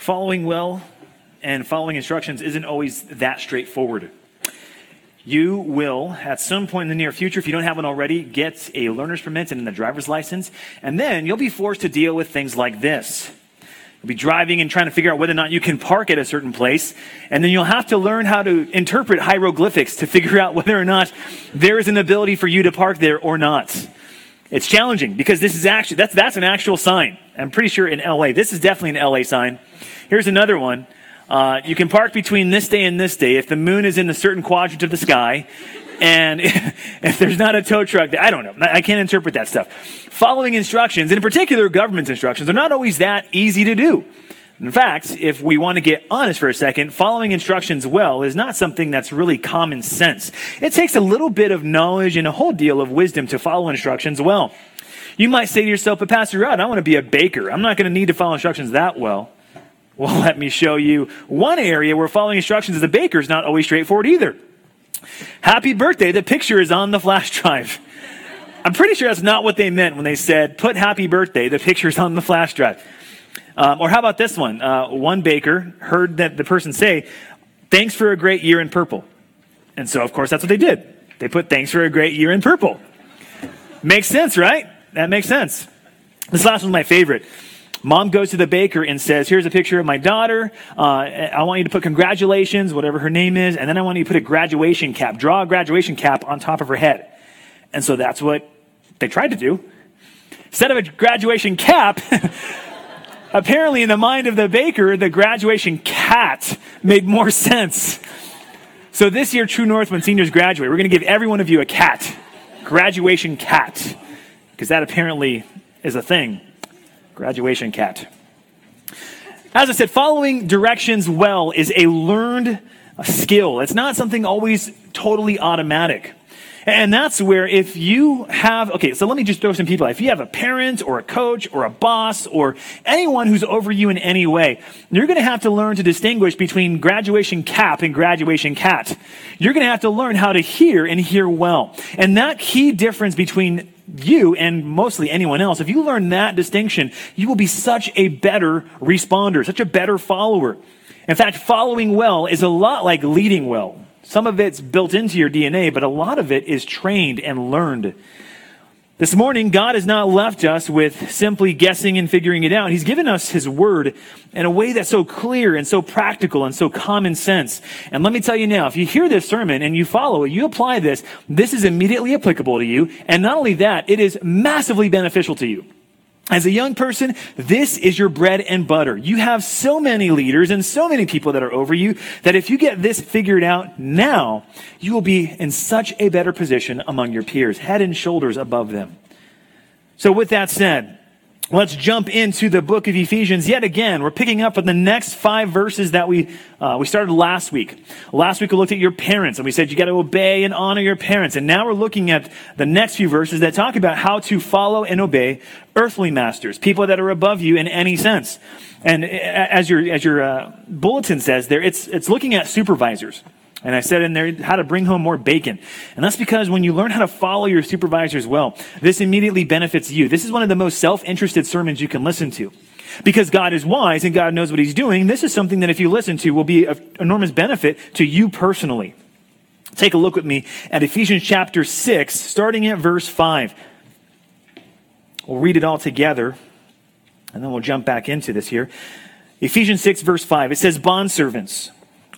following well and following instructions isn't always that straightforward. You will, at some point in the near future, if you don't have one already, get a learner's permit and a driver's license, and then you'll be forced to deal with things like this. You'll be driving and trying to figure out whether or not you can park at a certain place, and then you'll have to learn how to interpret hieroglyphics to figure out whether or not there is an ability for you to park there or not. It's challenging because this is actually that's that's an actual sign. I'm pretty sure in LA. This is definitely an LA sign. Here's another one. Uh, you can park between this day and this day if the moon is in a certain quadrant of the sky, and if there's not a tow truck. I don't know. I can't interpret that stuff. Following instructions, and in particular government instructions, are not always that easy to do. In fact, if we want to get honest for a second, following instructions well is not something that's really common sense. It takes a little bit of knowledge and a whole deal of wisdom to follow instructions well. You might say to yourself, but Pastor Rod, I want to be a baker. I'm not going to need to follow instructions that well. Well, let me show you one area where following instructions as a baker is not always straightforward either. Happy birthday, the picture is on the flash drive. I'm pretty sure that's not what they meant when they said, put happy birthday, the picture's on the flash drive. Um, or how about this one? Uh, one baker heard that the person say, thanks for a great year in purple. And so, of course, that's what they did. They put thanks for a great year in purple. Makes sense, right? That makes sense. This last one's my favorite. Mom goes to the baker and says, Here's a picture of my daughter. Uh, I want you to put congratulations, whatever her name is, and then I want you to put a graduation cap, draw a graduation cap on top of her head. And so that's what they tried to do. Instead of a graduation cap, apparently in the mind of the baker, the graduation cat made more sense. So this year, True North, when seniors graduate, we're going to give every one of you a cat, graduation cat, because that apparently is a thing. Graduation cat. As I said, following directions well is a learned skill. It's not something always totally automatic. And that's where if you have, okay, so let me just throw some people. If you have a parent or a coach or a boss or anyone who's over you in any way, you're going to have to learn to distinguish between graduation cap and graduation cat. You're going to have to learn how to hear and hear well. And that key difference between you and mostly anyone else, if you learn that distinction, you will be such a better responder, such a better follower. In fact, following well is a lot like leading well. Some of it's built into your DNA, but a lot of it is trained and learned. This morning, God has not left us with simply guessing and figuring it out. He's given us His Word in a way that's so clear and so practical and so common sense. And let me tell you now, if you hear this sermon and you follow it, you apply this, this is immediately applicable to you. And not only that, it is massively beneficial to you. As a young person, this is your bread and butter. You have so many leaders and so many people that are over you that if you get this figured out now, you will be in such a better position among your peers, head and shoulders above them. So with that said, Let's jump into the book of Ephesians yet again. We're picking up on the next five verses that we uh, we started last week. Last week we looked at your parents and we said you got to obey and honor your parents. And now we're looking at the next few verses that talk about how to follow and obey earthly masters, people that are above you in any sense. And as your as your uh, bulletin says there, it's it's looking at supervisors. And I said in there how to bring home more bacon. And that's because when you learn how to follow your supervisors well, this immediately benefits you. This is one of the most self-interested sermons you can listen to. Because God is wise and God knows what he's doing, this is something that if you listen to will be of enormous benefit to you personally. Take a look with me at Ephesians chapter 6, starting at verse 5. We'll read it all together, and then we'll jump back into this here. Ephesians 6, verse 5. It says, Bondservants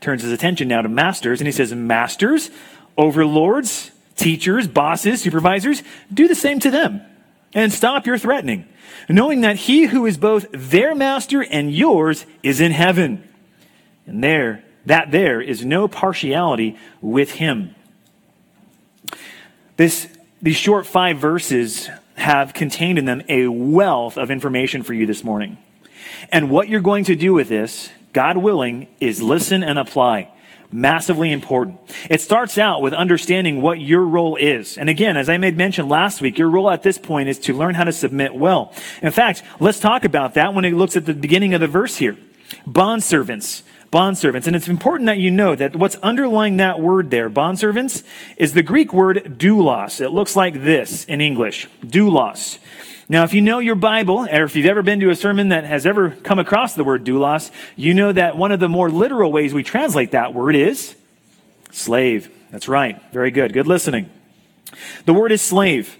turns his attention now to masters, and he says, Masters, overlords, teachers, bosses, supervisors, do the same to them. And stop your threatening, knowing that he who is both their master and yours is in heaven. And there, that there is no partiality with him. This, these short five verses have contained in them a wealth of information for you this morning. And what you're going to do with this God willing, is listen and apply. Massively important. It starts out with understanding what your role is. And again, as I made mention last week, your role at this point is to learn how to submit well. In fact, let's talk about that when it looks at the beginning of the verse here. Bondservants. Bondservants. And it's important that you know that what's underlying that word there, bondservants, is the Greek word doulos. It looks like this in English. Doulos. Now, if you know your Bible, or if you've ever been to a sermon that has ever come across the word doulos, you know that one of the more literal ways we translate that word is slave. That's right. Very good. Good listening. The word is slave.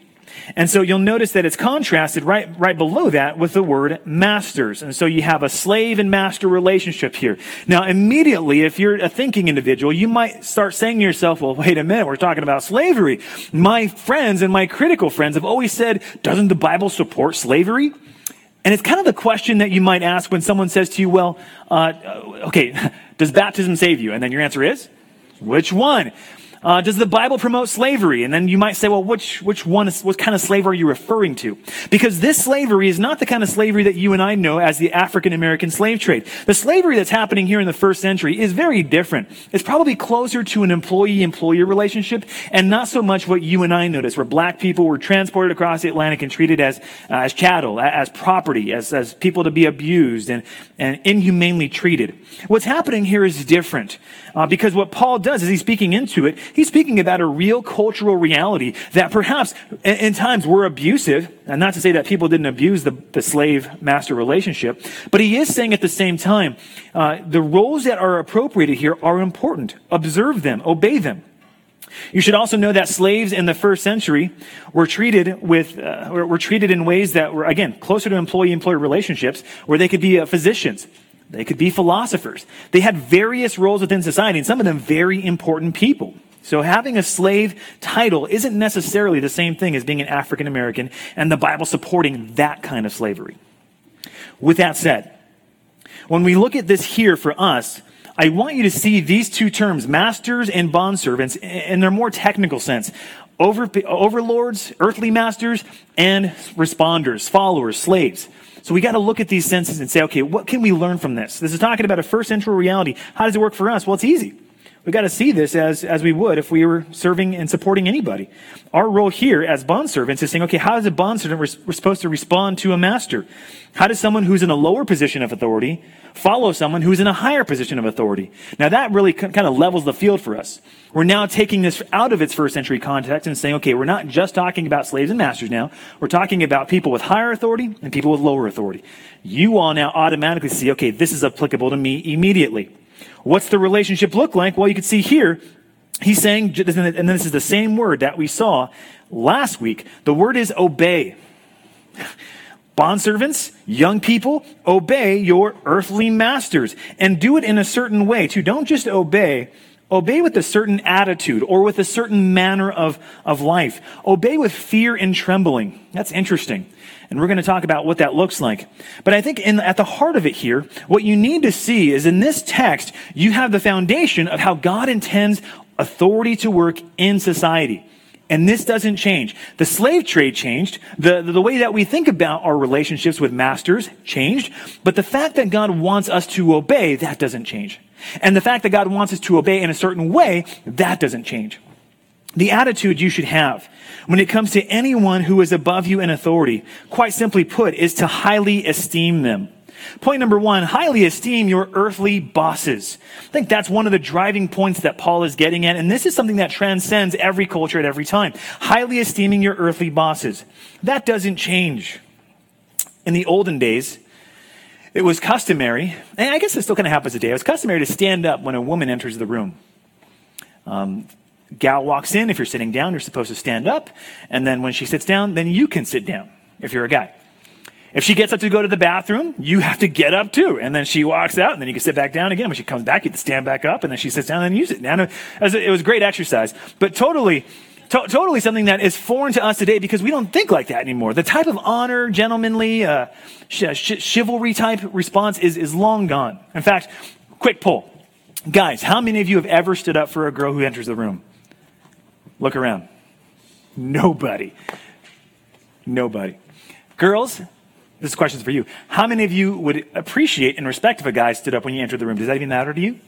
And so you'll notice that it's contrasted right, right below that with the word masters. And so you have a slave and master relationship here. Now, immediately, if you're a thinking individual, you might start saying to yourself, well, wait a minute, we're talking about slavery. My friends and my critical friends have always said, doesn't the Bible support slavery? And it's kind of the question that you might ask when someone says to you, well, uh, okay, does baptism save you? And then your answer is, which one? Uh, does the Bible promote slavery? And then you might say, well, which, which one is, what kind of slavery are you referring to? Because this slavery is not the kind of slavery that you and I know as the African American slave trade. The slavery that's happening here in the first century is very different. It's probably closer to an employee-employer relationship and not so much what you and I notice, where black people were transported across the Atlantic and treated as, uh, as chattel, as property, as, as people to be abused and, and inhumanely treated. What's happening here is different. Uh, because what Paul does is he's speaking into it. He's speaking about a real cultural reality that perhaps in, times were abusive. And not to say that people didn't abuse the, the slave master relationship, but he is saying at the same time, uh, the roles that are appropriated here are important. Observe them, obey them. You should also know that slaves in the first century were treated with, uh, were treated in ways that were, again, closer to employee-employer relationships, where they could be uh, physicians, they could be philosophers. They had various roles within society, and some of them very important people. So having a slave title isn't necessarily the same thing as being an African American and the Bible supporting that kind of slavery. With that said, when we look at this here for us, I want you to see these two terms, masters and bondservants, in their more technical sense. Over, overlords, earthly masters, and responders, followers, slaves. So we got to look at these senses and say, okay, what can we learn from this? This is talking about a first century reality. How does it work for us? Well, it's easy. We got to see this as, as we would if we were serving and supporting anybody. Our role here as bond servants is saying, okay, how is a bond servant res- supposed to respond to a master? How does someone who's in a lower position of authority follow someone who's in a higher position of authority? Now that really c- kind of levels the field for us. We're now taking this out of its first century context and saying, okay, we're not just talking about slaves and masters now. We're talking about people with higher authority and people with lower authority. You all now automatically see, okay, this is applicable to me immediately. What's the relationship look like? Well, you can see here, he's saying, and this is the same word that we saw last week. The word is obey. Bondservants, young people, obey your earthly masters and do it in a certain way too. Don't just obey, Obey with a certain attitude or with a certain manner of, of life. Obey with fear and trembling. That's interesting. And we're going to talk about what that looks like. But I think in, at the heart of it here, what you need to see is in this text, you have the foundation of how God intends authority to work in society. And this doesn't change. The slave trade changed. The, the way that we think about our relationships with masters changed. But the fact that God wants us to obey, that doesn't change. And the fact that God wants us to obey in a certain way, that doesn't change. The attitude you should have when it comes to anyone who is above you in authority, quite simply put, is to highly esteem them. Point number one, highly esteem your earthly bosses. I think that's one of the driving points that Paul is getting at, and this is something that transcends every culture at every time. Highly esteeming your earthly bosses. That doesn't change. In the olden days, it was customary, and I guess it still kind of happens today, it was customary to stand up when a woman enters the room. Um, gal walks in, if you're sitting down, you're supposed to stand up, and then when she sits down, then you can sit down if you're a guy. If she gets up to go to the bathroom, you have to get up too. And then she walks out, and then you can sit back down again. When she comes back, you have to stand back up, and then she sits down and you sit down. It was great exercise, but totally to- totally something that is foreign to us today because we don't think like that anymore. The type of honor, gentlemanly, uh, sh- sh- chivalry type response is, is long gone. In fact, quick poll. Guys, how many of you have ever stood up for a girl who enters the room? Look around. Nobody. Nobody. Girls, this question is for you. How many of you would appreciate and respect if a guy stood up when you entered the room? Does that even matter to you?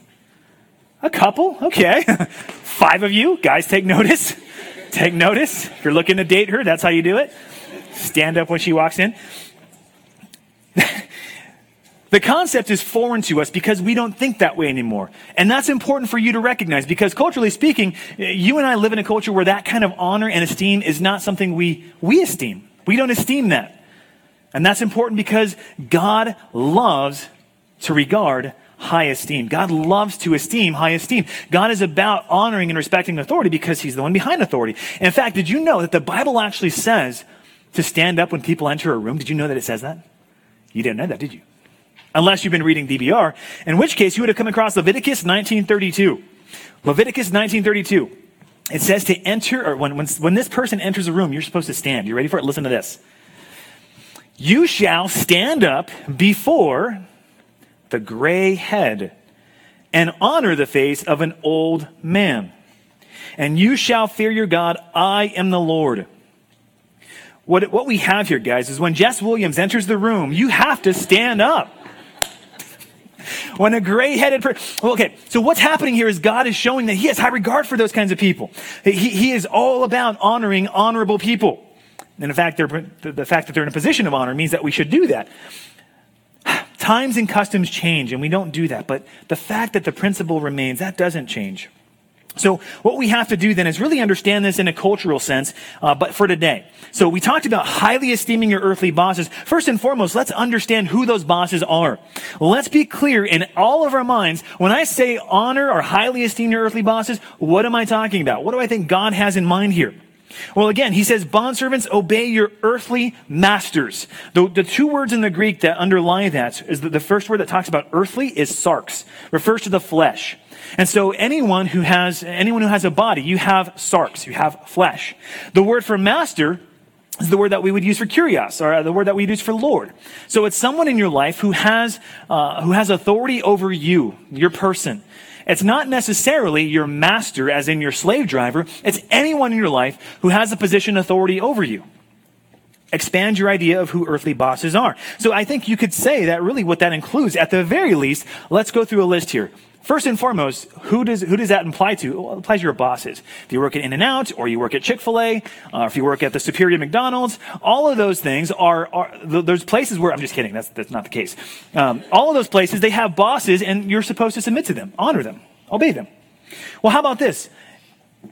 A couple? Okay. Five of you. Guys, take notice. take notice. If you're looking to date her, that's how you do it. Stand up when she walks in. the concept is foreign to us because we don't think that way anymore. And that's important for you to recognize because culturally speaking, you and I live in a culture where that kind of honor and esteem is not something we, we esteem. We don't esteem that. And that's important because God loves to regard high esteem. God loves to esteem high esteem. God is about honoring and respecting authority because he's the one behind authority. In fact, did you know that the Bible actually says to stand up when people enter a room? Did you know that it says that? You didn't know that, did you? Unless you've been reading DBR, in which case you would have come across Leviticus 1932. Leviticus 1932. It says to enter, or when, when, when this person enters a room, you're supposed to stand. You ready for it? Listen to this. You shall stand up before the gray head and honor the face of an old man. And you shall fear your God. I am the Lord. What, what we have here, guys, is when Jess Williams enters the room, you have to stand up. When a gray headed person, okay, so what's happening here is God is showing that He has high regard for those kinds of people. He, he is all about honoring honorable people. And in fact, the fact that they're in a position of honor means that we should do that. Times and customs change, and we don't do that. But the fact that the principle remains, that doesn't change. So what we have to do then is really understand this in a cultural sense, uh, but for today. So we talked about highly esteeming your earthly bosses. First and foremost, let's understand who those bosses are. Let's be clear in all of our minds. When I say honor or highly esteem your earthly bosses, what am I talking about? What do I think God has in mind here? Well, again, he says, bondservants, obey your earthly masters. The, the two words in the Greek that underlie that is that the first word that talks about earthly is sarx, refers to the flesh. And so anyone who has, anyone who has a body, you have sarx, you have flesh. The word for master is the word that we would use for kurios, or the word that we use for Lord. So it's someone in your life who has, uh, who has authority over you, your person. It's not necessarily your master, as in your slave driver. It's anyone in your life who has a position authority over you. Expand your idea of who earthly bosses are. So I think you could say that really what that includes, at the very least, let's go through a list here. First and foremost, who does, who does that apply to? Well, it applies to your bosses. If you work at In-N-Out, or you work at Chick-fil-A, uh, if you work at the Superior McDonald's, all of those things are, are there's places where, I'm just kidding, that's, that's not the case. Um, all of those places, they have bosses and you're supposed to submit to them, honor them, obey them. Well, how about this?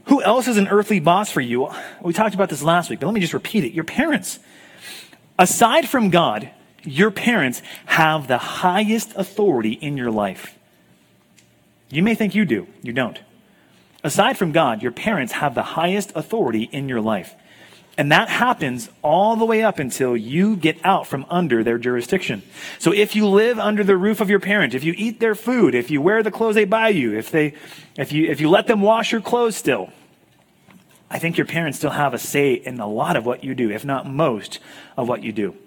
Who else is an earthly boss for you? We talked about this last week, but let me just repeat it. Your parents. Aside from God, your parents have the highest authority in your life. You may think you do, you don't. Aside from God, your parents have the highest authority in your life. And that happens all the way up until you get out from under their jurisdiction. So if you live under the roof of your parent, if you eat their food, if you wear the clothes they buy you, if they, if you, if you let them wash your clothes still, I think your parents still have a say in a lot of what you do, if not most of what you do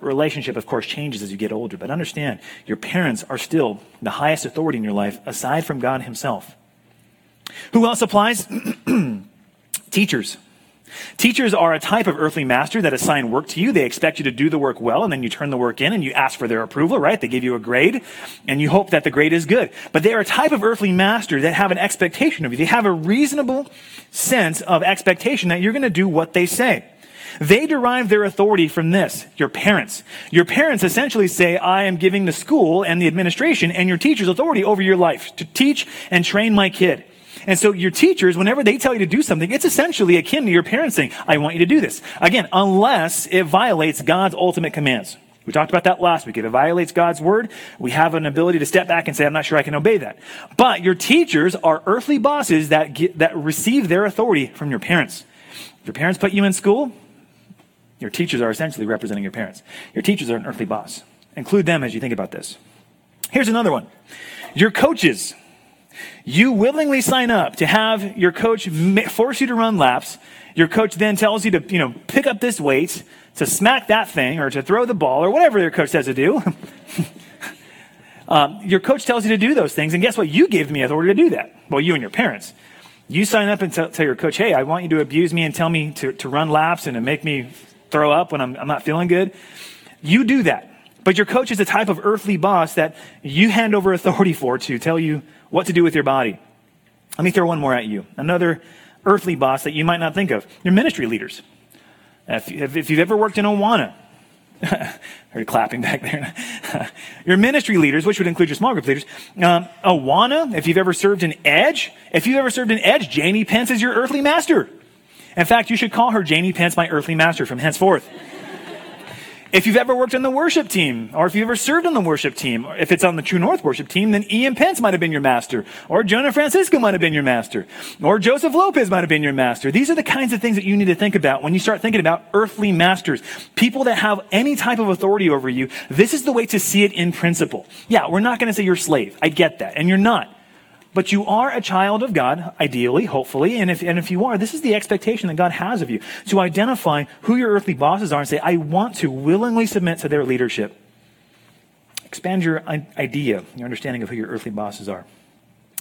relationship, of course, changes as you get older, but understand your parents are still the highest authority in your life aside from God Himself. Who else applies? Teachers. Teachers are a type of earthly master that assign work to you. They expect you to do the work well, and then you turn the work in and you ask for their approval, right? They give you a grade, and you hope that the grade is good. But they are a type of earthly master that have an expectation of you. They have a reasonable sense of expectation that you're going to do what they say. They derive their authority from this, your parents. Your parents essentially say, I am giving the school and the administration and your teachers authority over your life to teach and train my kid. And so your teachers, whenever they tell you to do something, it's essentially akin to your parents saying, I want you to do this. Again, unless it violates God's ultimate commands. We talked about that last week. If it violates God's word, we have an ability to step back and say, I'm not sure I can obey that. But your teachers are earthly bosses that, get, that receive their authority from your parents. Your parents put you in school, your teachers are essentially representing your parents. Your teachers are an earthly boss. Include them as you think about this. Here's another one. Your coaches. You willingly sign up to have your coach force you to run laps. Your coach then tells you to, you know, pick up this weight, to smack that thing, or to throw the ball, or whatever your coach says to do. um, your coach tells you to do those things, and guess what? You gave me authority to do that. Well, you and your parents. You sign up and tell, tell your coach, hey, I want you to abuse me and tell me to, to run laps and to make me throw up when I'm, I'm not feeling good. you do that. But your coach is the type of earthly boss that you hand over authority for to tell you what to do with your body. Let me throw one more at you. Another earthly boss that you might not think of. Your ministry leaders. If, if you've ever worked in Awana, heard clapping back there. your ministry leaders, which would include your small group leaders. Um, Awana, if you've ever served in Edge, if you've ever served in Edge, Jamie Pence is your earthly master. In fact, you should call her Jamie Pence, my earthly master from henceforth. If you've ever worked on the worship team, or if you've ever served on the worship team, or if it's on the True North worship team, then Ian Pence might have been your master, or Jonah Francisco might have been your master, or Joseph Lopez might have been your master. These are the kinds of things that you need to think about when you start thinking about earthly masters, people that have any type of authority over you. This is the way to see it in principle. Yeah, we're not going to say you're slave. I get that. And you're not. But you are a child of God, ideally, hopefully. And if, and if you are, this is the expectation that God has of you to identify who your earthly bosses are and say, I want to willingly submit to their leadership. Expand your idea, your understanding of who your earthly bosses are.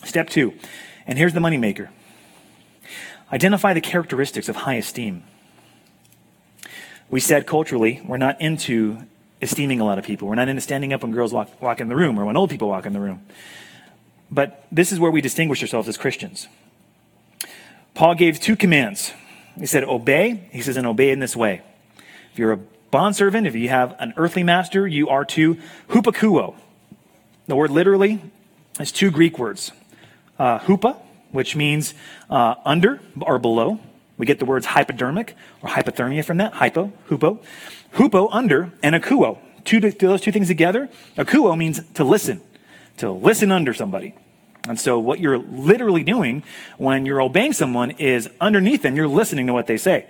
Step two, and here's the moneymaker identify the characteristics of high esteem. We said culturally, we're not into esteeming a lot of people. We're not into standing up when girls walk, walk in the room or when old people walk in the room. But this is where we distinguish ourselves as Christians. Paul gave two commands. He said, obey. He says, and obey in this way. If you're a bondservant, if you have an earthly master, you are to hupakuo. The word literally is two Greek words. Uh, hupa, which means uh, under or below. We get the words hypodermic or hypothermia from that. Hypo, hupo. Hupo, under, and akuo. Two, those two things together. Akuo means to listen to listen under somebody. And so what you're literally doing when you're obeying someone is underneath them, you're listening to what they say.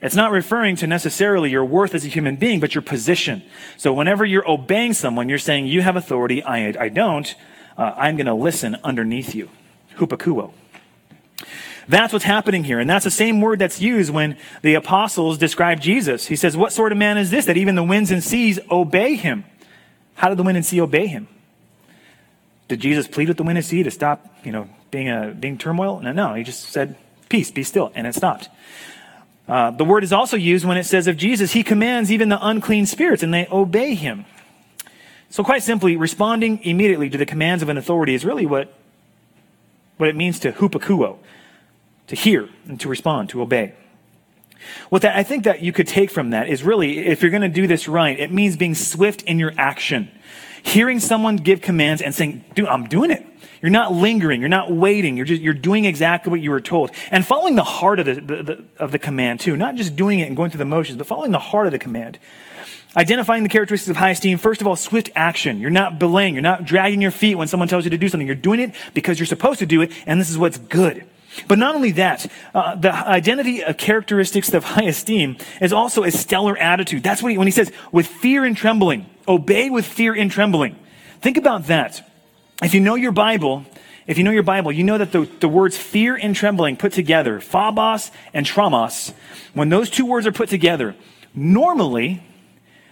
It's not referring to necessarily your worth as a human being, but your position. So whenever you're obeying someone, you're saying, you have authority, I, I don't. Uh, I'm going to listen underneath you. Hupakuo. That's what's happening here. And that's the same word that's used when the apostles describe Jesus. He says, what sort of man is this that even the winds and seas obey him? How did the wind and sea obey him? Did Jesus plead with the wind and sea to stop, you know, being a being turmoil? No, no. He just said, "Peace, be still," and it stopped. Uh, the word is also used when it says of Jesus, He commands even the unclean spirits, and they obey Him. So, quite simply, responding immediately to the commands of an authority is really what what it means to hupakuo, to hear and to respond, to obey. What that I think that you could take from that is really, if you're going to do this right, it means being swift in your action hearing someone give commands and saying, dude, I'm doing it. You're not lingering. You're not waiting. You're just, you're doing exactly what you were told. And following the heart of the, the, the, of the command too. Not just doing it and going through the motions, but following the heart of the command. Identifying the characteristics of high esteem. First of all, swift action. You're not belaying. You're not dragging your feet when someone tells you to do something. You're doing it because you're supposed to do it, and this is what's good. But not only that, uh, the identity of characteristics of high esteem is also a stellar attitude. That's what he, when he says, with fear and trembling. Obey with fear and trembling. Think about that. If you know your Bible, if you know your Bible, you know that the, the words fear and trembling put together, phobos and tromos, when those two words are put together, normally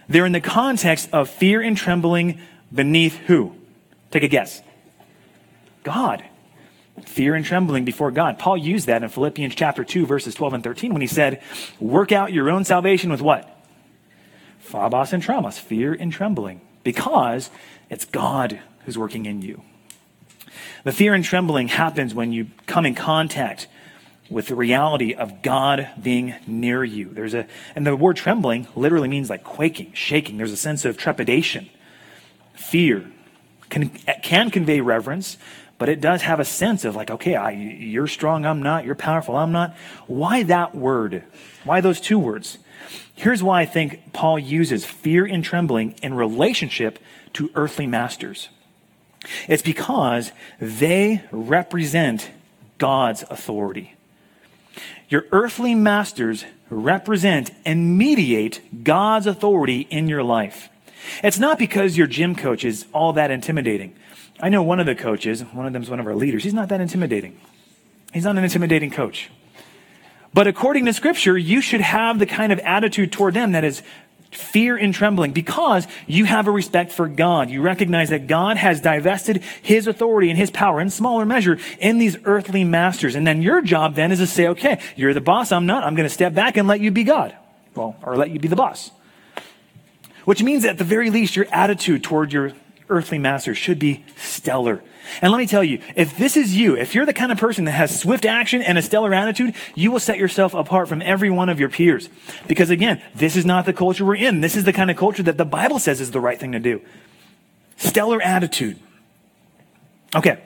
they're in the context of fear and trembling beneath who? Take a guess. God. Fear and trembling before God. Paul used that in Philippians chapter 2, verses 12 and 13 when he said, Work out your own salvation with what? phobos and tromos, fear and trembling, because it's God who's working in you. The fear and trembling happens when you come in contact with the reality of God being near you. There's a, and the word trembling literally means like quaking, shaking. There's a sense of trepidation, fear. Can, can convey reverence, but it does have a sense of like, okay, I, you're strong, I'm not. You're powerful, I'm not. Why that word? Why those two words? Here's why I think Paul uses fear and trembling in relationship to earthly masters. It's because they represent God's authority. Your earthly masters represent and mediate God's authority in your life. It's not because your gym coach is all that intimidating. I know one of the coaches, one of them is one of our leaders, he's not that intimidating. He's not an intimidating coach. But according to Scripture, you should have the kind of attitude toward them that is fear and trembling because you have a respect for God. You recognize that God has divested his authority and his power in smaller measure in these earthly masters. And then your job then is to say, okay, you're the boss, I'm not. I'm going to step back and let you be God. Well, or let you be the boss. Which means at the very least, your attitude toward your earthly master should be stellar. And let me tell you, if this is you, if you're the kind of person that has swift action and a stellar attitude, you will set yourself apart from every one of your peers. Because again, this is not the culture we're in. This is the kind of culture that the Bible says is the right thing to do. Stellar attitude. Okay.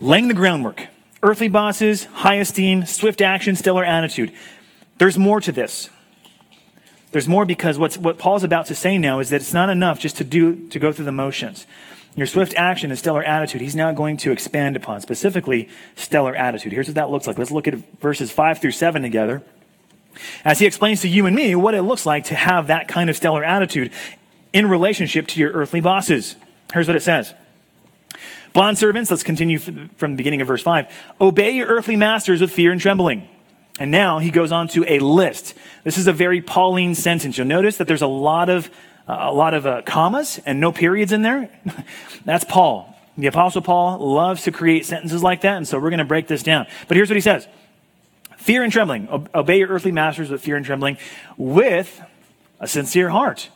Laying the groundwork. Earthly bosses, high esteem, swift action, stellar attitude. There's more to this. There's more because what's, what Paul's about to say now is that it's not enough just to do, to go through the motions. Your swift action and stellar attitude, he's now going to expand upon, specifically stellar attitude. Here's what that looks like. Let's look at verses 5 through 7 together. As he explains to you and me what it looks like to have that kind of stellar attitude in relationship to your earthly bosses. Here's what it says. Bond servants, let's continue from the beginning of verse 5. Obey your earthly masters with fear and trembling. And now he goes on to a list. This is a very Pauline sentence. You'll notice that there's a lot of a lot of uh, commas and no periods in there. That's Paul. The Apostle Paul loves to create sentences like that, and so we're going to break this down. But here's what he says Fear and trembling. Obey your earthly masters with fear and trembling, with a sincere heart.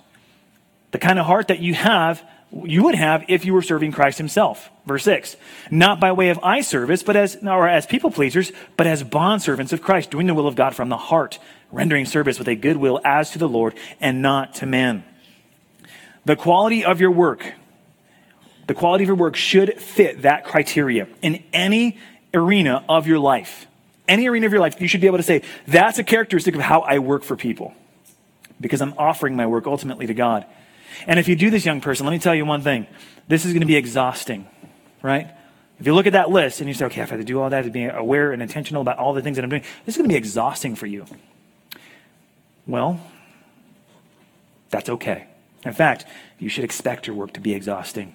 The kind of heart that you have, you would have if you were serving Christ himself. Verse 6. Not by way of eye service, but as, or as people pleasers, but as bondservants of Christ, doing the will of God from the heart, rendering service with a good will as to the Lord and not to man. The quality of your work, the quality of your work should fit that criteria in any arena of your life. Any arena of your life, you should be able to say, that's a characteristic of how I work for people. Because I'm offering my work ultimately to God. And if you do this, young person, let me tell you one thing. This is going to be exhausting, right? If you look at that list and you say, okay, I have to do all that to be aware and intentional about all the things that I'm doing, this is going to be exhausting for you. Well, that's okay. In fact, you should expect your work to be exhausting.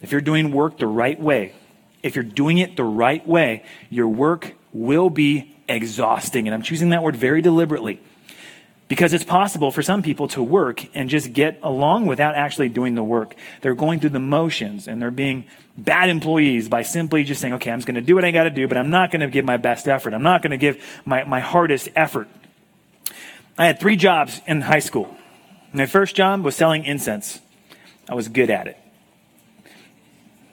If you're doing work the right way, if you're doing it the right way, your work will be exhausting. And I'm choosing that word very deliberately because it's possible for some people to work and just get along without actually doing the work. They're going through the motions and they're being bad employees by simply just saying, okay, I'm just going to do what I got to do, but I'm not going to give my best effort. I'm not going to give my, my hardest effort. I had three jobs in high school. My first job was selling incense. I was good at it.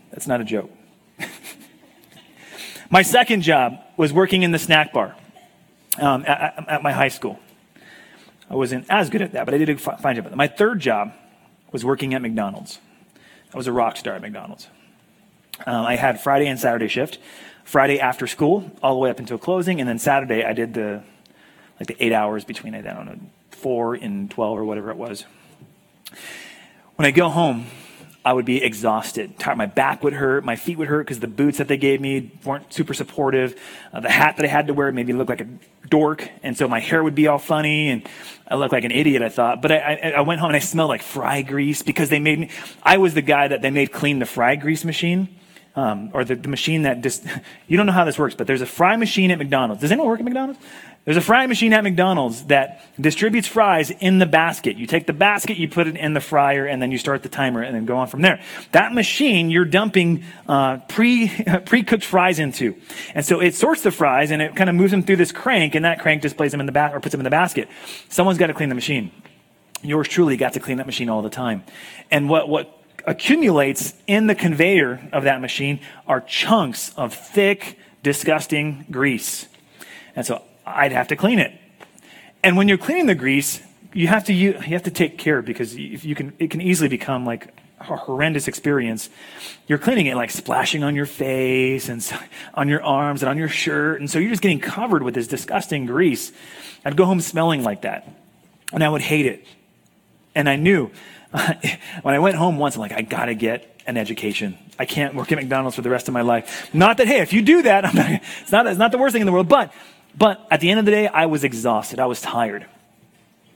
That's not a joke. my second job was working in the snack bar um, at, at, my high school. I wasn't as good at that, but I did a fine job. My third job was working at McDonald's. I was a rock star at McDonald's. Um, I had Friday and Saturday shift. Friday after school, all the way up until closing, and then Saturday I did the like the eight hours between I don't know 4 and 12 or whatever it was. When I go home, I would be exhausted. My back would hurt, my feet would hurt because the boots that they gave me weren't super supportive. Uh, the hat that I had to wear made me look like a dork, and so my hair would be all funny, and I looked like an idiot. I thought, but I, I, I went home and I smelled like fry grease because they made me. I was the guy that they made clean the fry grease machine. Um, or the, the machine that just, you don't know how this works, but there's a fry machine at McDonald's. Does anyone work at McDonald's? There's a frying machine at McDonald's that distributes fries in the basket. You take the basket, you put it in the fryer, and then you start the timer and then go on from there. That machine you're dumping uh, pre pre cooked fries into, and so it sorts the fries and it kind of moves them through this crank, and that crank displays them in the ba- or puts them in the basket. Someone's got to clean the machine. Yours truly got to clean that machine all the time, and what what accumulates in the conveyor of that machine are chunks of thick, disgusting grease. And so I'd have to clean it. And when you're cleaning the grease, you have to you, you have to take care because you can it can easily become like a horrendous experience. You're cleaning it like splashing on your face and on your arms and on your shirt, and so you're just getting covered with this disgusting grease. I'd go home smelling like that, and I would hate it. And I knew when I went home once, I'm like, I gotta get an education. I can't work at McDonald's for the rest of my life. Not that, hey, if you do that, not, it's, not, it's not the worst thing in the world, but but at the end of the day, I was exhausted. I was tired.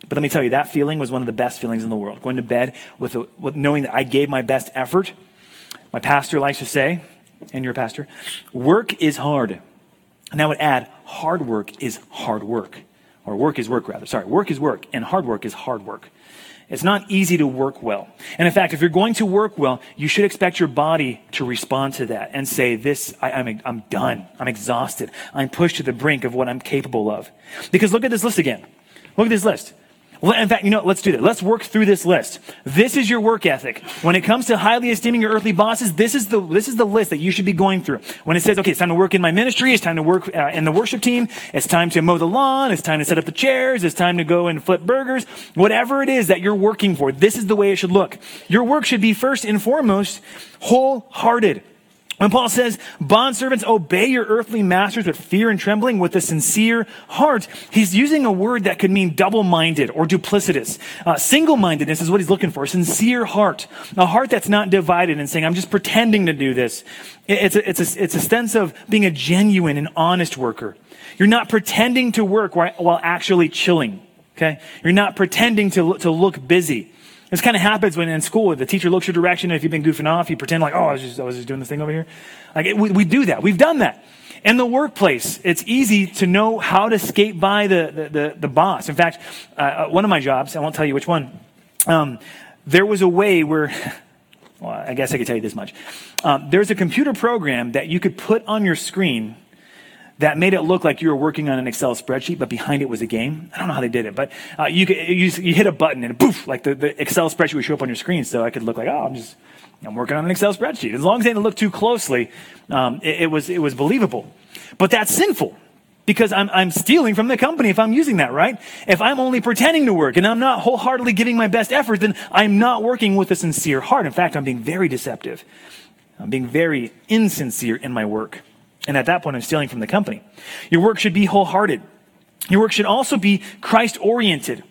But let me tell you, that feeling was one of the best feelings in the world. Going to bed with, a, with knowing that I gave my best effort. My pastor likes to say, and your pastor, work is hard. And I would add, hard work is hard work. Or work is work, rather. Sorry, work is work, and hard work is hard work. It's not easy to work well. And in fact, if you're going to work well, you should expect your body to respond to that and say, this, I, am I'm, I'm done. I'm exhausted. I'm pushed to the brink of what I'm capable of. Because look at this list again. Look at this list. In fact, you know, let's do that. Let's work through this list. This is your work ethic. When it comes to highly esteeming your earthly bosses, this is the this is the list that you should be going through. When it says, okay, it's time to work in my ministry, it's time to work uh, in the worship team, it's time to mow the lawn, it's time to set up the chairs, it's time to go and flip burgers, whatever it is that you're working for, this is the way it should look. Your work should be first and foremost wholehearted. When Paul says, bondservants, obey your earthly masters with fear and trembling, with a sincere heart, he's using a word that could mean double-minded or duplicitous. Uh, single-mindedness is what he's looking for, a sincere heart. A heart that's not divided and saying, I'm just pretending to do this. It's a, it's a, it's a sense of being a genuine and honest worker. You're not pretending to work while, while actually chilling. Okay? You're not pretending to, to look busy. This kind of happens when in school, the teacher looks your direction, and if you've been goofing off, you pretend like, oh, I was just, I was just doing this thing over here. Like, it, we, we do that. We've done that. In the workplace, it's easy to know how to skate by the, the, the, the boss. In fact, uh, uh one of my jobs, I won't tell you which one, um, there was a way where, well, I guess I could tell you this much. Um, there's a computer program that you could put on your screen that made it look like you were working on an Excel spreadsheet, but behind it was a game. I don't know how they did it, but uh, you, could, you, you, hit a button and poof, like the, the Excel spreadsheet would show up on your screen. So I could look like, oh, I'm just, I'm working on an Excel spreadsheet. As long as they didn't look too closely, um, it, it, was, it was believable. But that's sinful because I'm, I'm stealing from the company if I'm using that, right? If I'm only pretending to work and I'm not wholeheartedly giving my best effort, then I'm not working with a sincere heart. In fact, I'm being very deceptive. I'm being very insincere in my work. And at that point, I'm stealing from the company. Your work should be wholehearted. Your work should also be Christ oriented.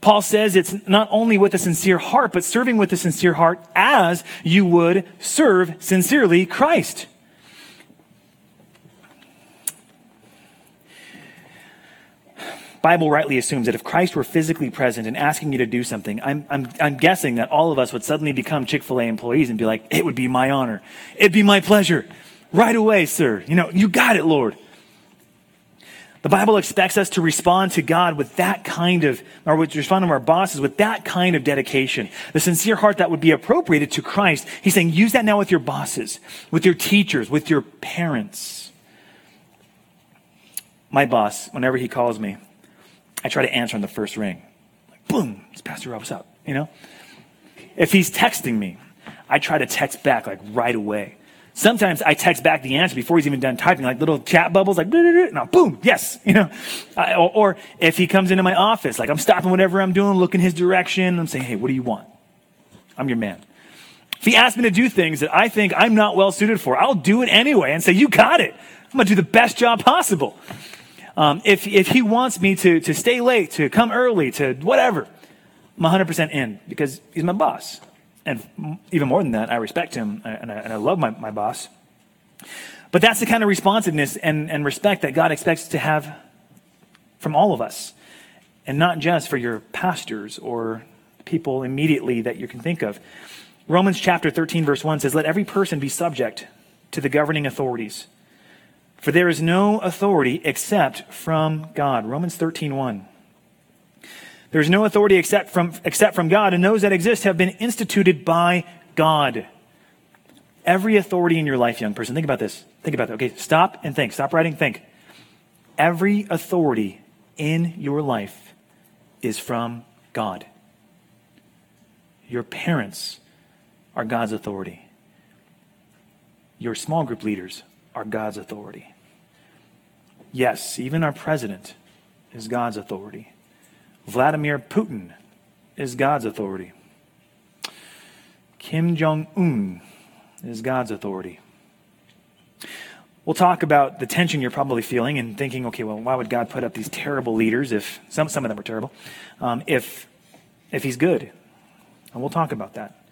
Paul says it's not only with a sincere heart, but serving with a sincere heart as you would serve sincerely Christ. Bible rightly assumes that if Christ were physically present and asking you to do something, I'm, I'm, I'm guessing that all of us would suddenly become Chick fil A employees and be like, it would be my honor. It'd be my pleasure. Right away, sir. You know, you got it, Lord. The Bible expects us to respond to God with that kind of, or to respond to our bosses with that kind of dedication. The sincere heart that would be appropriated to Christ. He's saying, use that now with your bosses, with your teachers, with your parents. My boss, whenever he calls me, I try to answer on the first ring. Like, boom, it's Pastor Rob, what's up? You know? If he's texting me, I try to text back like right away. Sometimes I text back the answer before he's even done typing, like little chat bubbles, like, now boom, yes, you know. Uh, or, or, if he comes into my office, like I'm stopping whatever I'm doing, looking in his direction, I'm saying, hey, what do you want? I'm your man. If he asks me to do things that I think I'm not well suited for, I'll do it anyway and say, you got it. I'm going to do the best job possible. Um, if, if he wants me to, to stay late, to come early, to whatever, I'm 100% in because he's my boss and even more than that, I respect him uh, and I, and I love my, my boss. But that's the kind of responsiveness and, and respect that God expects to have from all of us, and not just for your pastors or people immediately that you can think of. Romans chapter 13, verse 1 says, Let every person be subject to the governing authorities, for there is no authority except from God. Romans 13, 1. There's no authority except from, except from God, and those that exist have been instituted by God. Every authority in your life, young person, think about this. Think about that. Okay, stop and think. Stop writing, think. Every authority in your life is from God. Your parents are God's authority. Your small group leaders are God's authority. Yes, even our president is God's authority. Vladimir Putin is God's authority. Kim Jong un is God's authority. We'll talk about the tension you're probably feeling and thinking, okay, well, why would God put up these terrible leaders if some, some of them are terrible, um, if, if he's good? And we'll talk about that.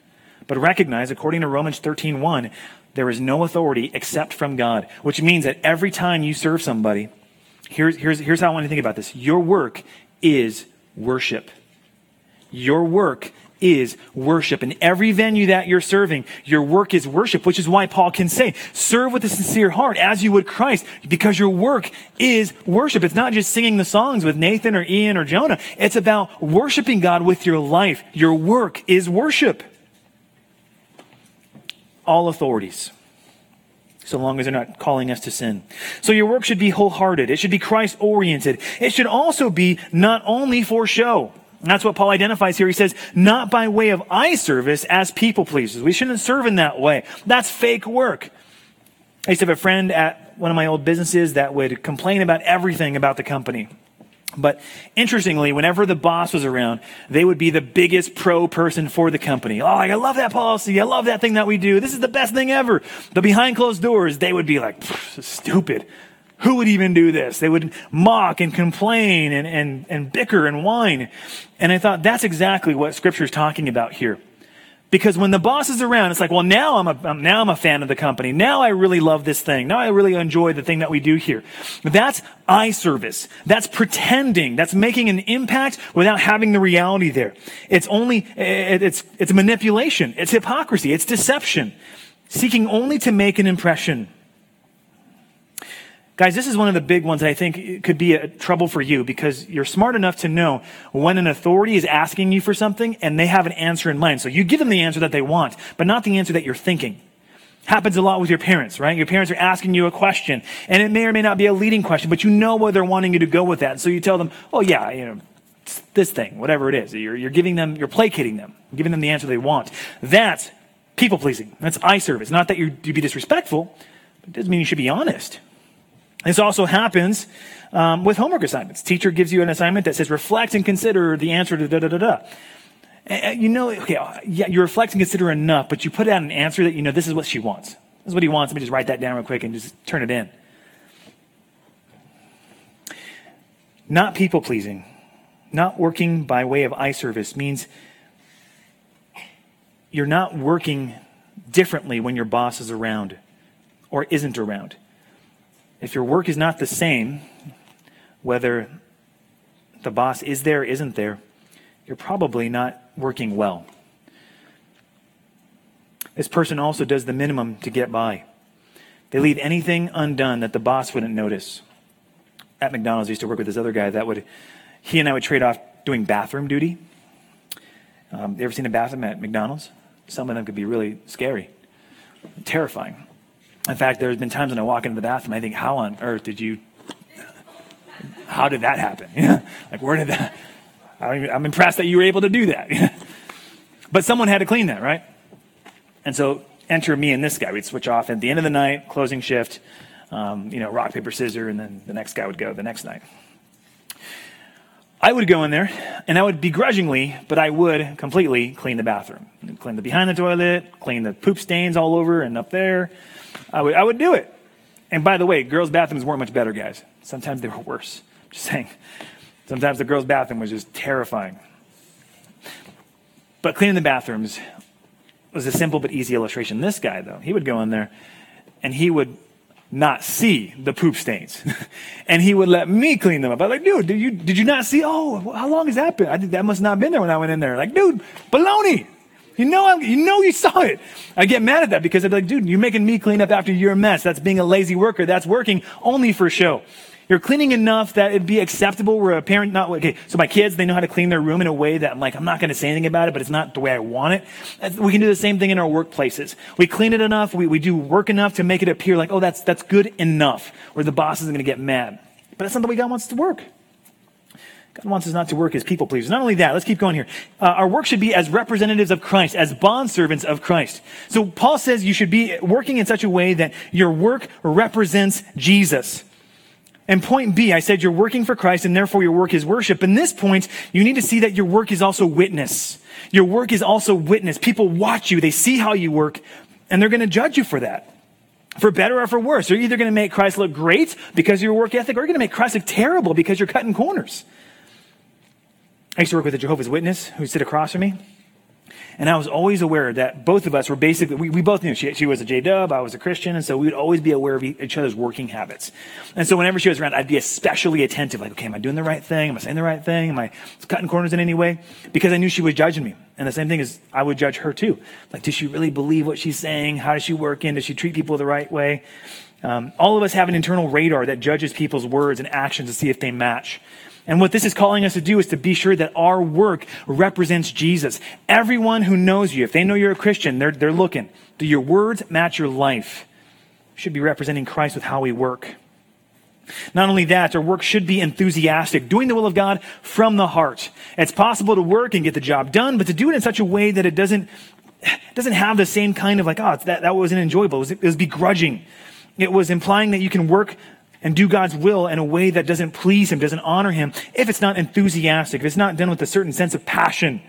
But recognize, according to Romans 13.1, there is no authority except from God, which means that every time you serve somebody, here's, here's, here's how I want you to think about this. Your work is worship. Your work is worship. In every venue that you're serving, your work is worship, which is why Paul can say, serve with a sincere heart as you would Christ, because your work is worship. It's not just singing the songs with Nathan or Ian or Jonah. It's about worshiping God with your life. Your work is worship. All authorities so long as they're not calling us to sin. So your work should be wholehearted. It should be Christ oriented. It should also be not only for show. And that's what Paul identifies here. He says, not by way of eye service as people pleasers. We shouldn't serve in that way. That's fake work. I used to have a friend at one of my old businesses that would complain about everything about the company. But interestingly, whenever the boss was around, they would be the biggest pro person for the company. Oh, I love that policy. I love that thing that we do. This is the best thing ever. But behind closed doors, they would be like, stupid. Who would even do this? They would mock and complain and, and, and bicker and whine. And I thought that's exactly what scripture is talking about here. Because when the boss is around, it's like, well, now I'm a, um, now I'm a fan of the company. Now I really love this thing. Now I really enjoy the thing that we do here. That's eye service. That's pretending. That's making an impact without having the reality there. It's only, it's, it's manipulation. It's hypocrisy. It's deception. Seeking only to make an impression. Guys, this is one of the big ones that I think could be a trouble for you because you're smart enough to know when an authority is asking you for something and they have an answer in mind. So you give them the answer that they want, but not the answer that you're thinking. Happens a lot with your parents, right? Your parents are asking you a question and it may or may not be a leading question, but you know where they're wanting you to go with that. So you tell them, oh yeah, you know, this thing, whatever it is. You're, you're giving them, you're placating them, giving them the answer they want. That's people pleasing. That's eye service. Not that you, you be disrespectful, but it doesn't mean you should be honest. This also happens um, with homework assignments. Teacher gives you an assignment that says reflect and consider the answer to da da da da. You know, okay, yeah, you reflect and consider enough, but you put out an answer that you know this is what she wants. This is what he wants. Let me just write that down real quick and just turn it in. Not people pleasing, not working by way of eye service means you're not working differently when your boss is around or isn't around. If your work is not the same, whether the boss is there or isn't there, you're probably not working well. This person also does the minimum to get by. They leave anything undone that the boss wouldn't notice. At McDonald's, I used to work with this other guy that would, he and I would trade off doing bathroom duty. Um, you ever seen a bathroom at McDonald's? Some of them could be really scary, terrifying. In fact, there's been times when I walk into the bathroom, I think, how on earth did you, how did that happen? like, where did that, I'm impressed that you were able to do that. but someone had to clean that, right? And so enter me and this guy. We'd switch off at the end of the night, closing shift, um, you know, rock, paper, scissor, and then the next guy would go the next night. I would go in there and I would begrudgingly, but I would completely clean the bathroom. Clean the behind the toilet, clean the poop stains all over and up there. I would, I would do it. And by the way, girls' bathrooms weren't much better, guys. Sometimes they were worse. Just saying. Sometimes the girls' bathroom was just terrifying. But cleaning the bathrooms was a simple but easy illustration. This guy, though, he would go in there and he would not see the poop stains. and he would let me clean them up. I was like, dude, did you, did you not see? Oh, how long has that been? I that must not have been there when I went in there. Like, dude, baloney. You know, I'm, you know, you saw it. I get mad at that because I'd be like, dude, you're making me clean up after your mess. That's being a lazy worker. That's working only for show. You're cleaning enough that it'd be acceptable where a parent not, okay, so my kids, they know how to clean their room in a way that I'm like, I'm not going to say anything about it, but it's not the way I want it. We can do the same thing in our workplaces. We clean it enough. We, we do work enough to make it appear like, oh, that's, that's good enough where the boss isn't going to get mad. But that's not the way God wants to work. God wants us not to work as people pleasers. Not only that, let's keep going here. Uh, our work should be as representatives of Christ, as bondservants of Christ. So Paul says you should be working in such a way that your work represents Jesus. And point B, I said you're working for Christ and therefore your work is worship. In this point, you need to see that your work is also witness. Your work is also witness. People watch you, they see how you work, and they're going to judge you for that. For better or for worse. You're either going to make Christ look great because of your work ethic, or you're going to make Christ look terrible because you're cutting corners. I used to work with a Jehovah's Witness who sit across from me. And I was always aware that both of us were basically, we, we both knew she, she was a J-Dub, I was a Christian, and so we would always be aware of each other's working habits. And so whenever she was around, I'd be especially attentive, like, okay, am I doing the right thing? Am I saying the right thing? Am I cutting corners in any way? Because I knew she was judging me. And the same thing is, I would judge her too. Like, does she really believe what she's saying? How does she work in? Does she treat people the right way? Um, all of us have an internal radar that judges people's words and actions to see if they match. And what this is calling us to do is to be sure that our work represents Jesus. Everyone who knows you, if they know you're a Christian, they're, they're looking. Do your words match your life? You should be representing Christ with how we work. Not only that, our work should be enthusiastic, doing the will of God from the heart. It's possible to work and get the job done, but to do it in such a way that it doesn't, doesn't have the same kind of like, oh, that, that wasn't enjoyable. It was, it was begrudging. It was implying that you can work and do God's will in a way that doesn't please Him, doesn't honor Him, if it's not enthusiastic, if it's not done with a certain sense of passion.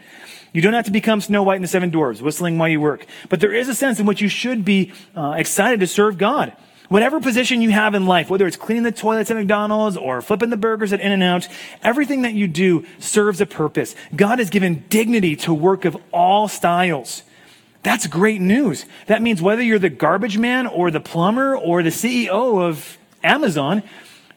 You don't have to become Snow White and the Seven Dwarfs, whistling while you work. But there is a sense in which you should be uh, excited to serve God. Whatever position you have in life, whether it's cleaning the toilets at McDonald's or flipping the burgers at In-N-Out, everything that you do serves a purpose. God has given dignity to work of all styles. That's great news. That means whether you're the garbage man or the plumber or the CEO of Amazon,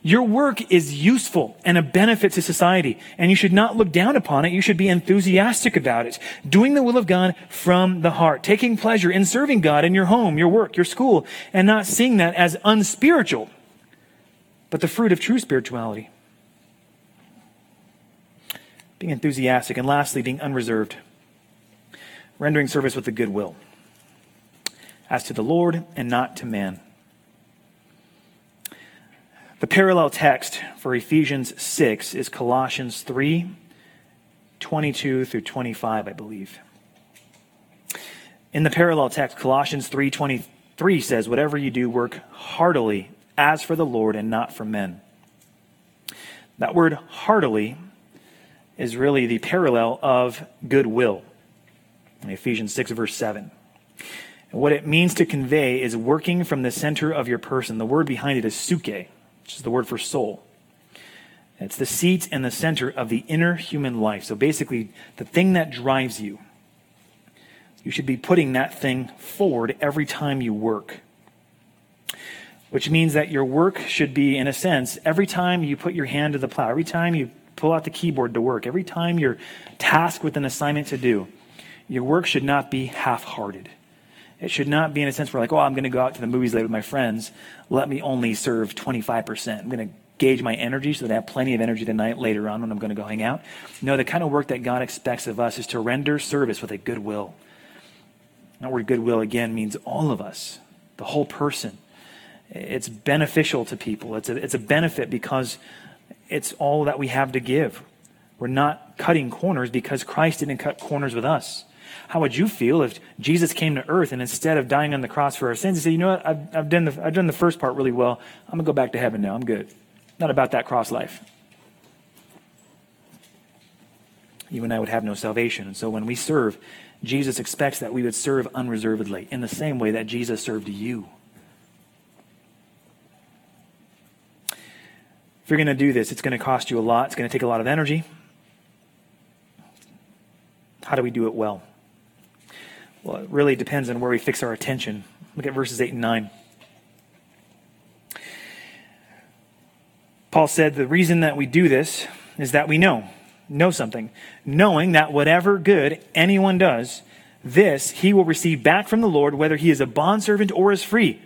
your work is useful and a benefit to society, and you should not look down upon it. You should be enthusiastic about it. Doing the will of God from the heart, taking pleasure in serving God in your home, your work, your school, and not seeing that as unspiritual, but the fruit of true spirituality. Being enthusiastic, and lastly, being unreserved, rendering service with a good will, as to the Lord and not to man. The parallel text for Ephesians 6 is Colossians 3 22 through 25, I believe. In the parallel text, Colossians 3:23 says, "Whatever you do, work heartily as for the Lord and not for men." That word heartily is really the parallel of goodwill in Ephesians 6 verse 7. And what it means to convey is working from the center of your person. The word behind it is psuche which is the word for soul. It's the seat and the center of the inner human life. So basically, the thing that drives you. You should be putting that thing forward every time you work. Which means that your work should be, in a sense, every time you put your hand to the plow, every time you pull out the keyboard to work, every time you're tasked with an assignment to do, your work should not be half hearted. It should not be in a sense where, like, oh, I'm going to go out to the movies later with my friends. Let me only serve 25%. I'm going to gauge my energy so that I have plenty of energy tonight later on when I'm going to go hang out. No, the kind of work that God expects of us is to render service with a good will. That word goodwill, again, means all of us, the whole person. It's beneficial to people. It's a, it's a benefit because it's all that we have to give. We're not cutting corners because Christ didn't cut corners with us. How would you feel if Jesus came to earth and instead of dying on the cross for our sins, he said, You know what? I've, I've, done, the, I've done the first part really well. I'm going to go back to heaven now. I'm good. Not about that cross life. You and I would have no salvation. And so when we serve, Jesus expects that we would serve unreservedly in the same way that Jesus served you. If you're going to do this, it's going to cost you a lot. It's going to take a lot of energy. How do we do it well? Well, it really depends on where we fix our attention. Look at verses 8 and 9. Paul said the reason that we do this is that we know, know something, knowing that whatever good anyone does, this he will receive back from the Lord, whether he is a bondservant or is free.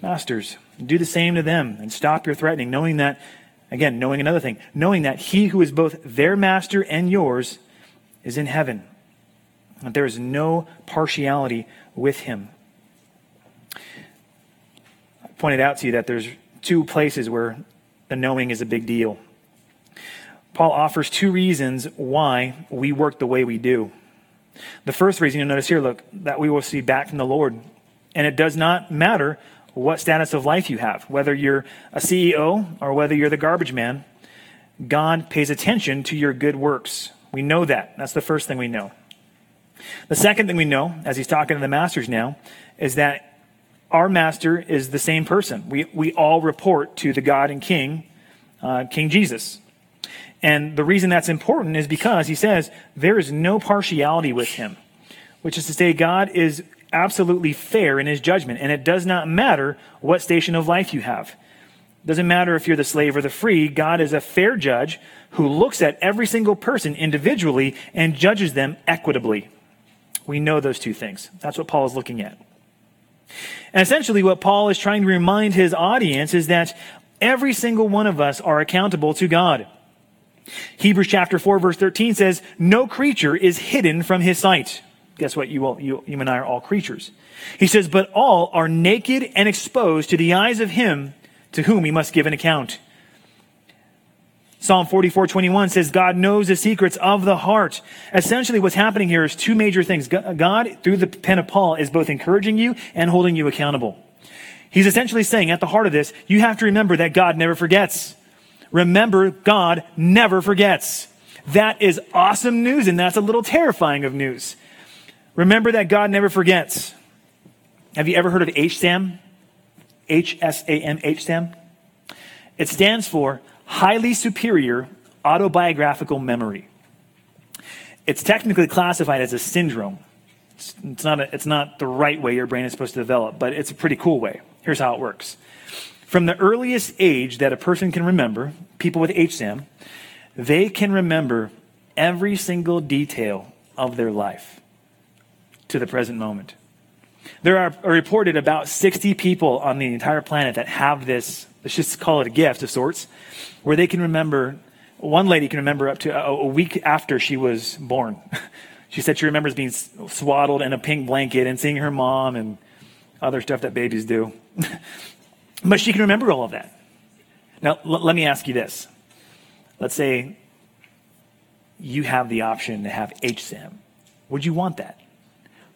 Masters, do the same to them and stop your threatening, knowing that, again, knowing another thing, knowing that he who is both their master and yours is in heaven there is no partiality with him. I pointed out to you that there's two places where the knowing is a big deal. Paul offers two reasons why we work the way we do. The first reason you'll notice here, look, that we will see back from the Lord. And it does not matter what status of life you have, whether you're a CEO or whether you're the garbage man, God pays attention to your good works. We know that. That's the first thing we know. The second thing we know, as he's talking to the masters now, is that our master is the same person. We, we all report to the God and King, uh, King Jesus. And the reason that's important is because he says there is no partiality with him, which is to say, God is absolutely fair in his judgment, and it does not matter what station of life you have. It doesn't matter if you're the slave or the free, God is a fair judge who looks at every single person individually and judges them equitably. We know those two things. That's what Paul is looking at. And essentially, what Paul is trying to remind his audience is that every single one of us are accountable to God. Hebrews chapter 4, verse 13 says, No creature is hidden from his sight. Guess what? You, all, you, you and I are all creatures. He says, But all are naked and exposed to the eyes of him to whom he must give an account. Psalm 44, 21 says, God knows the secrets of the heart. Essentially, what's happening here is two major things. God, through the pen of Paul, is both encouraging you and holding you accountable. He's essentially saying at the heart of this, you have to remember that God never forgets. Remember, God never forgets. That is awesome news, and that's a little terrifying of news. Remember that God never forgets. Have you ever heard of HSAM? H-S-A-M, HSAM? It stands for highly superior autobiographical memory. It's technically classified as a syndrome. It's, it's, not a, it's not the right way your brain is supposed to develop, but it's a pretty cool way. Here's how it works. From the earliest age that a person can remember, people with HSAM, they can remember every single detail of their life to the present moment. There are reported about 60 people on the entire planet that have this, let's just call it a gift of sorts, where they can remember, one lady can remember up to a, a week after she was born. she said she remembers being swaddled in a pink blanket and seeing her mom and other stuff that babies do. but she can remember all of that. Now, l- let me ask you this. Let's say you have the option to have HSAM. Would you want that?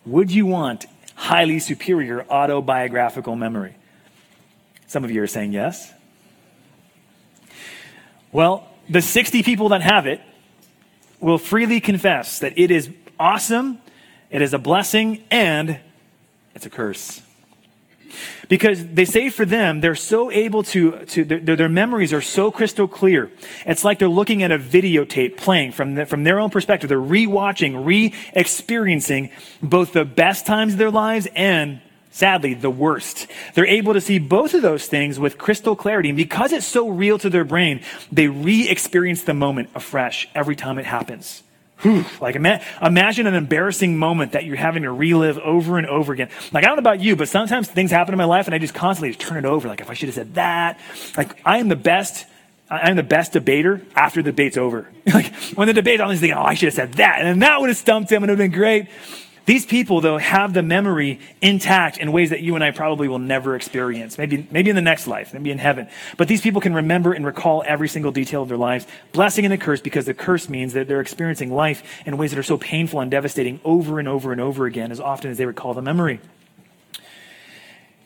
Would you want highly superior autobiographical memory? Some of you are saying yes. Well, the 60 people that have it will freely confess that it is awesome, it is a blessing, and it's a curse. Because they say for them, they're so able to, to their, their memories are so crystal clear. It's like they're looking at a videotape playing from, the, from their own perspective. They're re-watching, re-experiencing both the best times of their lives and sadly, the worst. They're able to see both of those things with crystal clarity. And because it's so real to their brain, they re experience the moment afresh every time it happens. Whew, like ima- imagine an embarrassing moment that you're having to relive over and over again. Like I don't know about you, but sometimes things happen in my life and I just constantly just turn it over. Like if I should have said that. Like I am the best. I'm the best debater after the debate's over. like when the debate's on, I'm thinking, oh, I should have said that, and then that would have stumped him and it would have been great. These people, though, have the memory intact in ways that you and I probably will never experience. Maybe, maybe in the next life, maybe in heaven. But these people can remember and recall every single detail of their lives, blessing and a curse, because the curse means that they're experiencing life in ways that are so painful and devastating over and over and over again, as often as they recall the memory.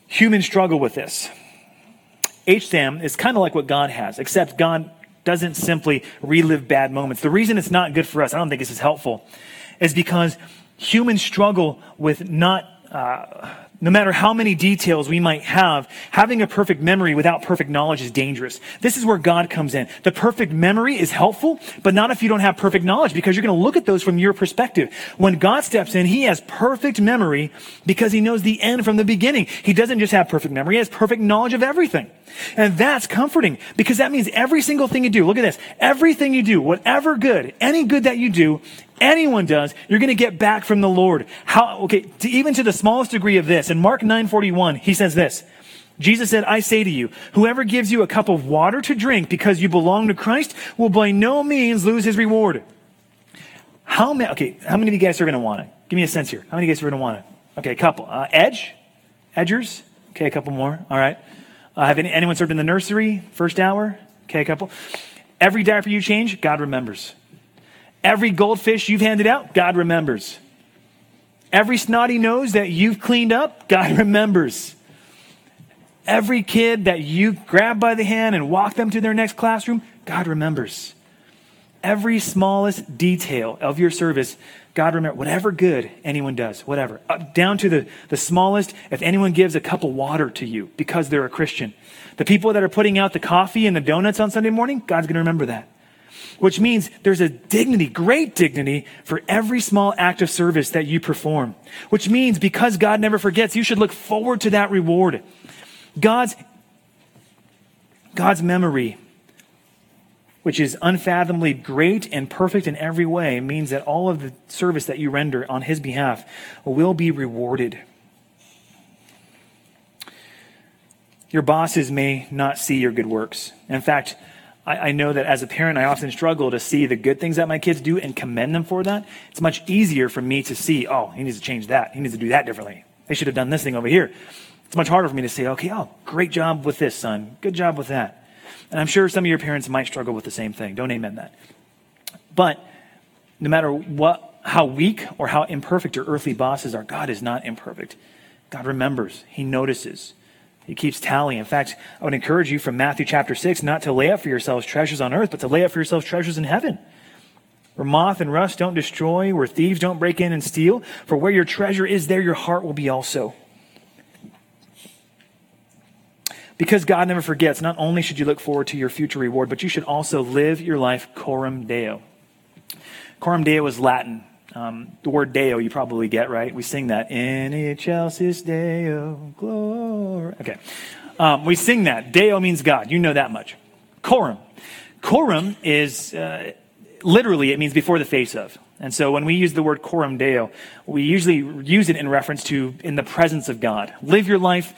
Humans struggle with this. HSAM is kind of like what God has, except God doesn't simply relive bad moments. The reason it's not good for us, I don't think this is helpful, is because humans struggle with not, uh, no matter how many details we might have, having a perfect memory without perfect knowledge is dangerous. This is where God comes in. The perfect memory is helpful, but not if you don't have perfect knowledge because you're going to look at those from your perspective. When God steps in, He has perfect memory because He knows the end from the beginning. He doesn't just have perfect memory, He has perfect knowledge of everything. And that's comforting because that means every single thing you do, look at this, everything you do, whatever good, any good that you do, anyone does, you're going to get back from the Lord. How, okay, to, even to the smallest degree of this. In Mark 9:41, he says this. Jesus said, I say to you, whoever gives you a cup of water to drink because you belong to Christ will by no means lose his reward. How many, okay, how many of you guys are going to want it? Give me a sense here. How many of you guys are going to want it? Okay, a couple. Uh, Edge? Edgers? Okay, a couple more. All right. Uh, have any, anyone served in the nursery? First hour? Okay, a couple. Every diaper you change, God remembers. Every goldfish you've handed out, God remembers. Every snotty nose that you've cleaned up, God remembers. Every kid that you grab by the hand and walk them to their next classroom, God remembers. Every smallest detail of your service, God remember whatever good anyone does, whatever, uh, down to the, the smallest, if anyone gives a cup of water to you because they're a Christian. The people that are putting out the coffee and the donuts on Sunday morning, God's going to remember that which means there's a dignity, great dignity for every small act of service that you perform, which means because God never forgets, you should look forward to that reward. God's, God's memory, which is unfathomably great and perfect in every way, means that all of the service that you render on His behalf will be rewarded. Your bosses may not see your good works. In fact, I, I, know that as a parent, I often struggle to see the good things that my kids do and commend them for that. It's much easier for me to see, oh, he needs to change that. He needs to do that differently. They should have done this thing over here. It's much harder for me to say, okay, oh, great job with this, son. Good job with that. And I'm sure some of your parents might struggle with the same thing. Don't amen that. But no matter what, how weak or how imperfect your earthly bosses are, God is not imperfect. God remembers, He notices, He keeps tally. In fact, I would encourage you from Matthew chapter 6 not to lay up for yourselves treasures on earth, but to lay up for yourselves treasures in heaven where moth and rust don't destroy, where thieves don't break in and steal. For where your treasure is, there your heart will be also. Because God never forgets, not only should you look forward to your future reward, but you should also live your life coram deo. Coram deo is Latin. Um, the word deo you probably get, right? We sing that. In excelsis deo, glory. Okay. Um, we sing that. Deo means God. You know that much. Coram. Coram is, uh, literally, it means before the face of. And so when we use the word coram deo, we usually use it in reference to in the presence of God. Live your life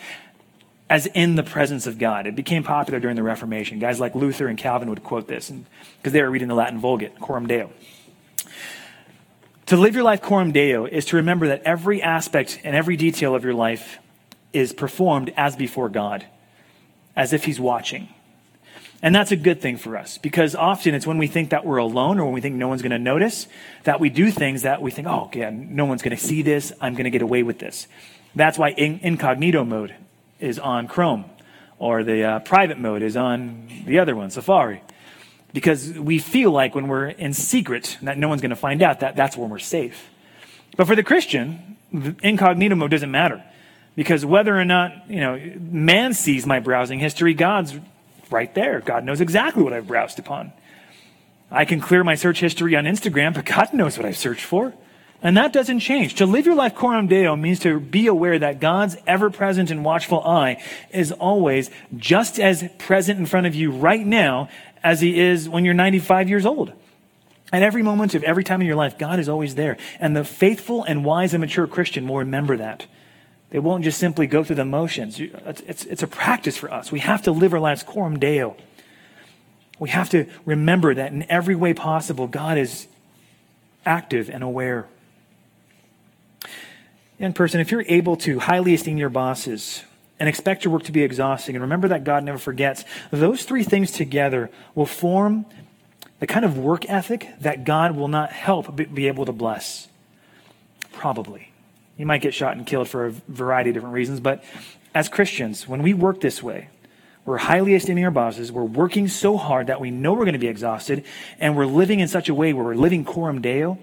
as in the presence of God. It became popular during the Reformation. Guys like Luther and Calvin would quote this because they were reading the Latin Vulgate, coram deo. To live your life coram deo is to remember that every aspect and every detail of your life is performed as before God, as if He's watching. And that's a good thing for us because often it's when we think that we're alone or when we think no one's going to notice that we do things that we think, oh, okay, no one's going to see this. I'm going to get away with this. That's why in- incognito mode is on Chrome or the uh, private mode is on the other one, Safari. Because we feel like when we're in secret, that no one's going to find out, that that's when we're safe. But for the Christian, incognito mode doesn't matter. Because whether or not, you know, man sees my browsing history, God's right there. God knows exactly what I've browsed upon. I can clear my search history on Instagram, but God knows what I've searched for. And that doesn't change. To live your life coram deo means to be aware that God's ever present and watchful eye is always just as present in front of you right now as he is when you're 95 years old. At every moment of every time in your life, God is always there. And the faithful and wise and mature Christian will remember that. They won't just simply go through the motions. It's, it's, it's a practice for us. We have to live our lives coram deo. We have to remember that in every way possible, God is active and aware. In person, if you're able to highly esteem your bosses and expect your work to be exhausting, and remember that God never forgets, those three things together will form the kind of work ethic that God will not help be able to bless. Probably. You might get shot and killed for a variety of different reasons, but as Christians, when we work this way, we're highly esteeming our bosses. We're working so hard that we know we're going to be exhausted, and we're living in such a way where we're living coram deo.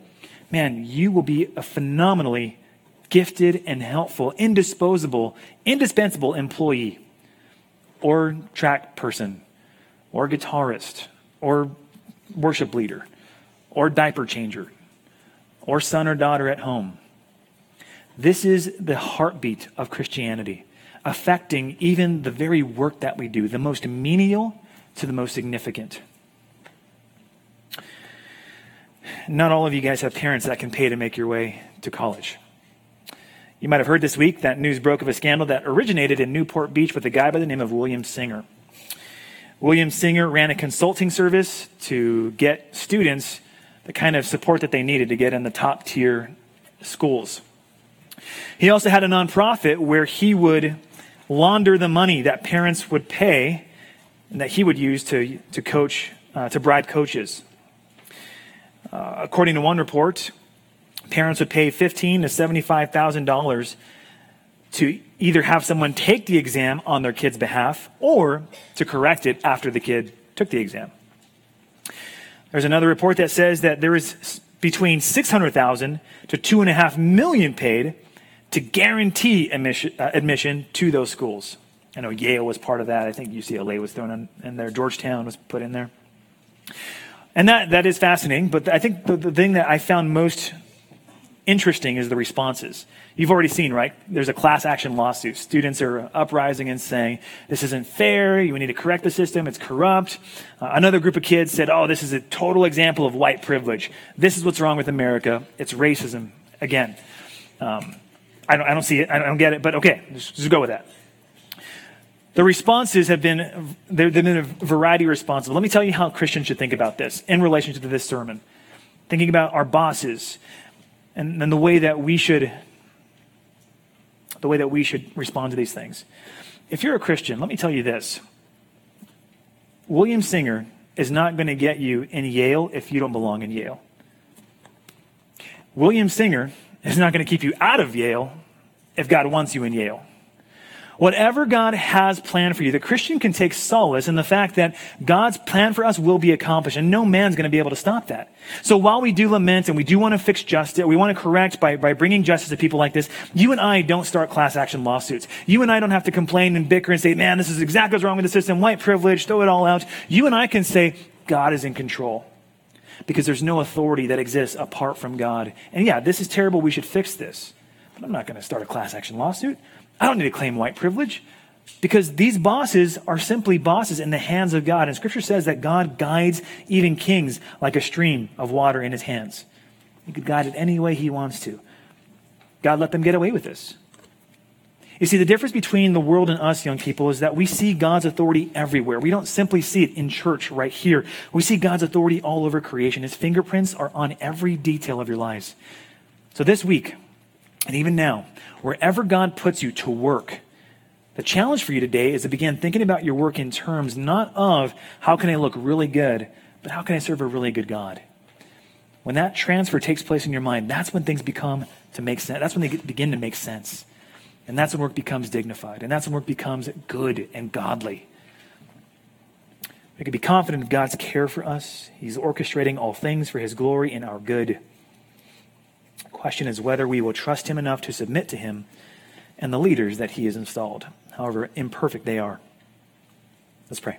Man, you will be a phenomenally gifted and helpful, indisposable, indispensable employee, or track person, or guitarist, or worship leader, or diaper changer, or son or daughter at home this is the heartbeat of Christianity, affecting even the very work that we do, the most menial to the most significant. Not all of you guys have parents that can pay to make your way to college. You might have heard this week that news broke of a scandal that originated in Newport Beach with a guy by the name of William Singer. William Singer ran a consulting service to get students the kind of support that they needed to get in the top tier schools. He also had a nonprofit where he would launder the money that parents would pay and that he would use to, to coach, uh, to bribe coaches. Uh, according to one report, parents would pay fifteen to seventy-five thousand dollars to either have someone take the exam on their kid's behalf or to correct it after the kid took the exam. There's another report that says that there is between 600,000 to two and a half million paid to guarantee admission, uh, admission to those schools. I know Yale was part of that. I think UCLA was thrown in, in there. Georgetown was put in there. And that, that is fascinating, but I think the, the thing that I found most interesting is the responses. You've already seen, right? There's a class action lawsuit. Students are uprising and saying, this isn't fair. We need to correct the system. It's corrupt. Uh, another group of kids said, oh, this is a total example of white privilege. This is what's wrong with America. It's racism again. Um, I don't, I don't see it. I don't get it, but okay, just, just go with that. The responses have been, there have been a variety of responses. Let me tell you how Christians should think about this in relation to this sermon. Thinking about our bosses and, the way that we should the way that we should respond to these things. If you're a Christian, let me tell you this William Singer is not going to get you in Yale if you don't belong in Yale. William Singer is not going to keep you out of Yale if God wants you in Yale. Whatever God has planned for you, the Christian can take solace in the fact that God's plan for us will be accomplished, and no man's going to be able to stop that. So while we do lament and we do want to fix justice, we want to correct by, by bringing justice to people like this, you and I don't start class action lawsuits. You and I don't have to complain and bicker and say, man, this is exactly what's wrong with the system, white privilege, throw it all out. You and I can say, God is in control because there's no authority that exists apart from God. And yeah, this is terrible. We should fix this. But I'm not going to start a class action lawsuit. I don't need to claim white privilege because these bosses are simply bosses in the hands of God. And scripture says that God guides even kings like a stream of water in his hands. He could guide it any way he wants to. God let them get away with this. You see, the difference between the world and us, young people, is that we see God's authority everywhere. We don't simply see it in church right here. We see God's authority all over creation. His fingerprints are on every detail of your lives. So this week, and even now, wherever God puts you to work, the challenge for you today is to begin thinking about your work in terms not of how can I look really good, but how can I serve a really good God? When that transfer takes place in your mind, that's when things become to make sense. That's when they begin to make sense. And that's when work becomes dignified. And that's when work becomes good and godly. We can be confident of God's care for us. He's orchestrating all things for his glory and our good. Question is whether we will trust him enough to submit to him and the leaders that he has installed, however imperfect they are. Let's pray.